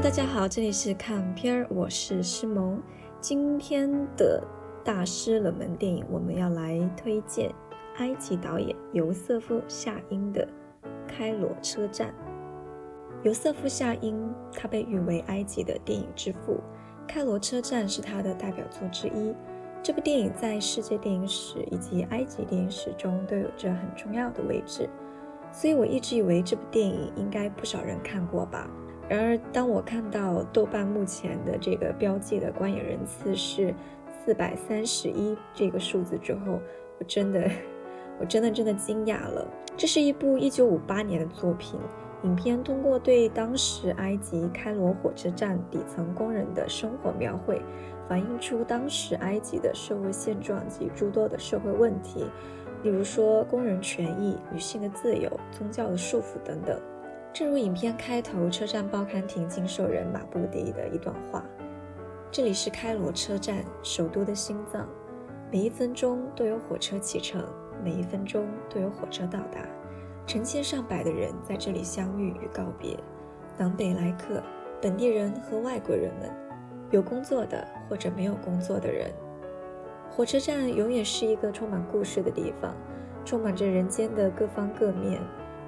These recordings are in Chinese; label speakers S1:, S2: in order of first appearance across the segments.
S1: 大家好，这里是看片儿，我是诗萌。今天的大师冷门电影，我们要来推荐埃及导演尤瑟夫·夏因的《开罗车站》。尤瑟夫·夏因，他被誉为埃及的电影之父，《开罗车站》是他的代表作之一。这部电影在世界电影史以及埃及电影史中都有着很重要的位置，所以我一直以为这部电影应该不少人看过吧。然而，当我看到豆瓣目前的这个标记的观影人次是四百三十一这个数字之后，我真的，我真的真的惊讶了。这是一部一九五八年的作品，影片通过对当时埃及开罗火车站底层工人的生活描绘，反映出当时埃及的社会现状及诸多的社会问题，例如说工人权益、女性的自由、宗教的束缚等等。正如影片开头车站报刊亭经售人马布迪的一段话：“这里是开罗车站，首都的心脏。每一分钟都有火车启程，每一分钟都有火车到达。成千上百的人在这里相遇与告别，南北来客，本地人和外国人们，有工作的或者没有工作的人。火车站永远是一个充满故事的地方，充满着人间的各方各面。”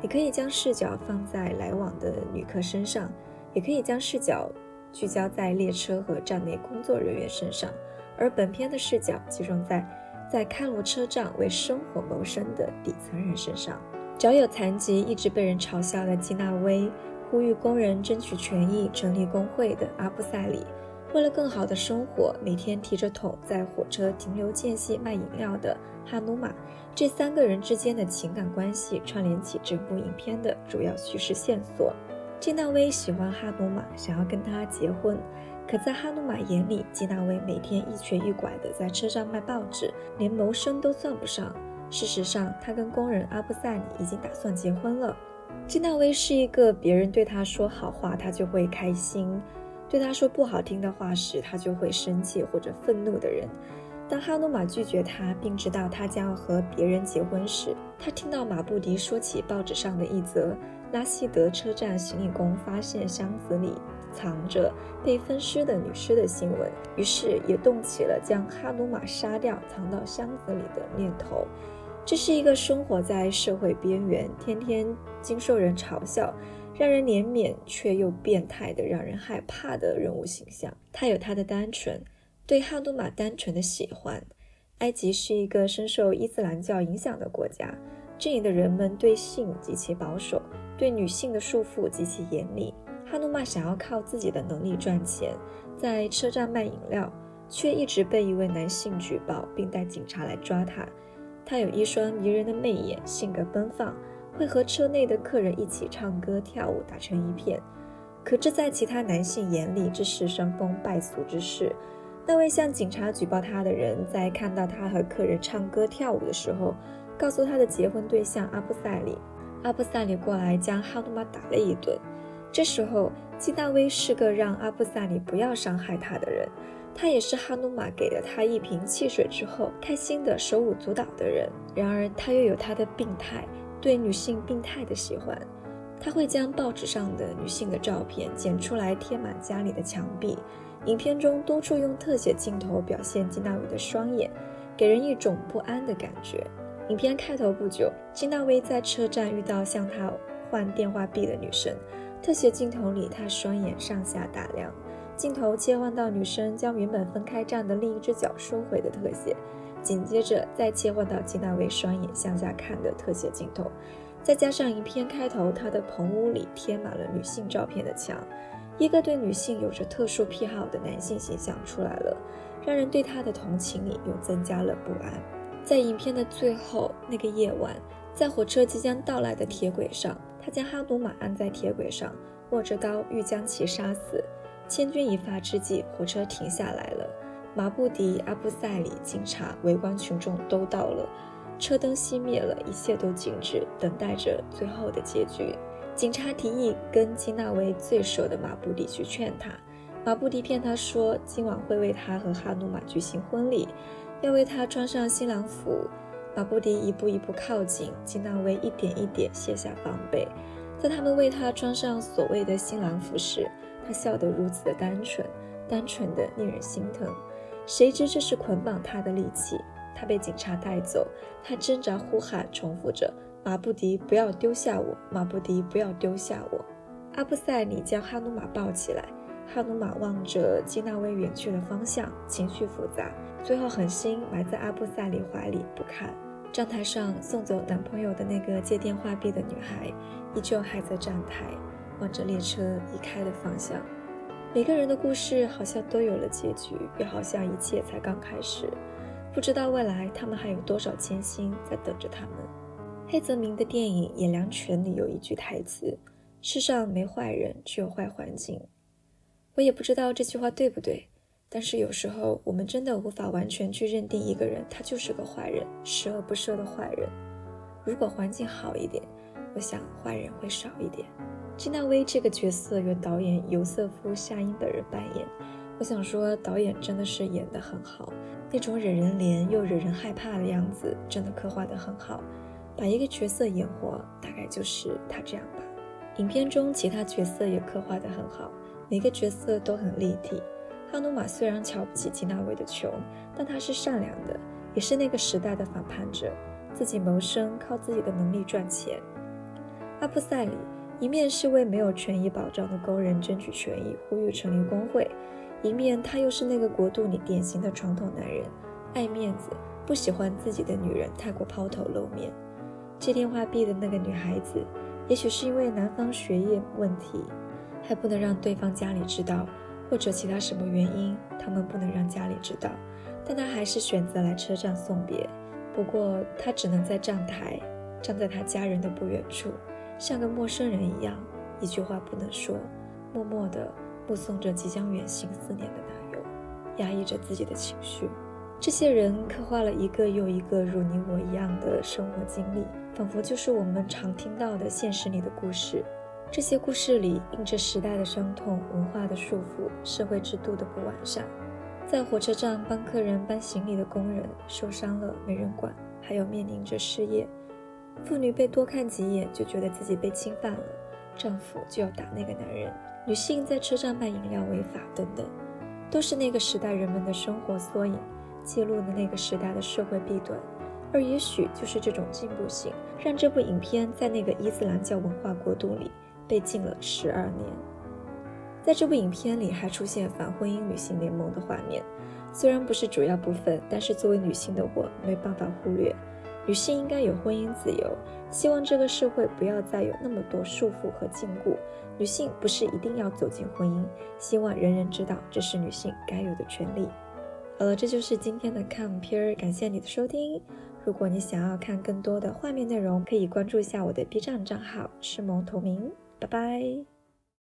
S1: 你可以将视角放在来往的旅客身上，也可以将视角聚焦在列车和站内工作人员身上。而本片的视角集中在在开罗车站为生活谋生的底层人身上。脚有残疾、一直被人嘲笑的基纳威，呼吁工人争取权益、成立工会的阿布塞里，为了更好的生活，每天提着桶在火车停留间隙卖饮料的哈努玛。这三个人之间的情感关系串联起整部影片的主要叙事线索。基纳威喜欢哈努玛，想要跟他结婚，可在哈努玛眼里，基纳威每天一瘸一拐的在车上卖报纸，连谋生都算不上。事实上，他跟工人阿布萨里已经打算结婚了。基纳威是一个别人对他说好话，他就会开心；对他说不好听的话时，他就会生气或者愤怒的人。当哈努玛拒绝他，并知道他将要和别人结婚时，他听到马布迪说起报纸上的一则拉希德车站行李工发现箱子里藏着被分尸的女尸的新闻，于是也动起了将哈努玛杀掉、藏到箱子里的念头。这是一个生活在社会边缘、天天经受人嘲笑、让人怜悯却又变态的、让人害怕的人物形象。他有他的单纯。对哈努玛单纯的喜欢。埃及是一个深受伊斯兰教影响的国家，这里的人们对性极其保守，对女性的束缚极其严厉。哈努玛想要靠自己的能力赚钱，在车站卖饮料，却一直被一位男性举报，并带警察来抓他。他有一双迷人的媚眼，性格奔放，会和车内的客人一起唱歌跳舞，打成一片。可这在其他男性眼里，这是伤风败俗之事。那位向警察举报他的人，在看到他和客人唱歌跳舞的时候，告诉他的结婚对象阿布萨里。阿布萨里过来将哈努玛打了一顿。这时候，基大威是个让阿布萨里不要伤害他的人，他也是哈努玛给了他一瓶汽水之后开心的手舞足蹈的人。然而，他又有他的病态，对女性病态的喜欢。他会将报纸上的女性的照片剪出来贴满家里的墙壁。影片中多处用特写镜头表现金纳威的双眼，给人一种不安的感觉。影片开头不久，金纳威在车站遇到向他换电话币的女生。特写镜头里，他双眼上下打量。镜头切换到女生将原本分开站的另一只脚收回的特写，紧接着再切换到金纳威双眼向下看的特写镜头，再加上影片开头他的棚屋里贴满了女性照片的墙。一个对女性有着特殊癖好的男性形象出来了，让人对他的同情里又增加了不安。在影片的最后那个夜晚，在火车即将到来的铁轨上，他将哈努玛按在铁轨上，握着刀欲将其杀死。千钧一发之际，火车停下来了。马布迪、阿布赛里、警察、围观群众都到了，车灯熄灭了，一切都静止，等待着最后的结局。警察提议跟金纳威最熟的马布迪去劝他，马布迪骗他说今晚会为他和哈努玛举行婚礼，要为他穿上新郎服。马布迪一步一步靠近，金纳威一点一点卸下防备。在他们为他穿上所谓的新郎服时，他笑得如此的单纯，单纯的令人心疼。谁知这是捆绑他的利器。他被警察带走，他挣扎呼喊，重复着：“马布迪，不要丢下我！马布迪，不要丢下我！”阿布赛里将哈努玛抱起来，哈努玛望着基纳威远去的方向，情绪复杂，最后狠心埋在阿布赛里怀里不看。站台上送走男朋友的那个借电话币的女孩，依旧还在站台，望着列车离开的方向。每个人的故事好像都有了结局，又好像一切才刚开始。不知道未来他们还有多少艰辛在等着他们。黑泽明的电影《演良泉》里有一句台词：“世上没坏人，只有坏环境。”我也不知道这句话对不对。但是有时候，我们真的无法完全去认定一个人他就是个坏人，十恶不赦的坏人。如果环境好一点，我想坏人会少一点。基纳威这个角色由导演尤瑟夫·夏因本人扮演。我想说，导演真的是演得很好，那种惹人怜又惹人害怕的样子，真的刻画得很好。把一个角色演活，大概就是他这样吧。影片中其他角色也刻画得很好，每个角色都很立体。哈努玛虽然瞧不起吉纳威的穷，但他是善良的，也是那个时代的反叛者，自己谋生，靠自己的能力赚钱。阿布赛里一面是为没有权益保障的工人争取权益，呼吁成立工会，一面他又是那个国度里典型的传统男人，爱面子，不喜欢自己的女人太过抛头露面。接电话币的那个女孩子，也许是因为男方学业问题，还不能让对方家里知道。或者其他什么原因，他们不能让家里知道，但他还是选择来车站送别。不过他只能在站台，站在他家人的不远处，像个陌生人一样，一句话不能说，默默地目送着即将远行四年的男友，压抑着自己的情绪。这些人刻画了一个又一个如你我一样的生活经历，仿佛就是我们常听到的现实里的故事。这些故事里印着时代的伤痛、文化的束缚、社会制度的不完善。在火车站帮客人搬行李的工人受伤了没人管，还有面临着失业；妇女被多看几眼就觉得自己被侵犯了，丈夫就要打那个男人；女性在车站卖饮料违法等等，都是那个时代人们的生活缩影，记录了那个时代的社会弊端。而也许就是这种进步性，让这部影片在那个伊斯兰教文化国度里。被禁了十二年。在这部影片里，还出现反婚姻女性联盟的画面，虽然不是主要部分，但是作为女性的我没办法忽略。女性应该有婚姻自由，希望这个社会不要再有那么多束缚和禁锢。女性不是一定要走进婚姻，希望人人知道这是女性该有的权利。好了，这就是今天的看片儿，感谢你的收听。如果你想要看更多的画面内容，可以关注一下我的 B 站账号，是萌同名。拜拜。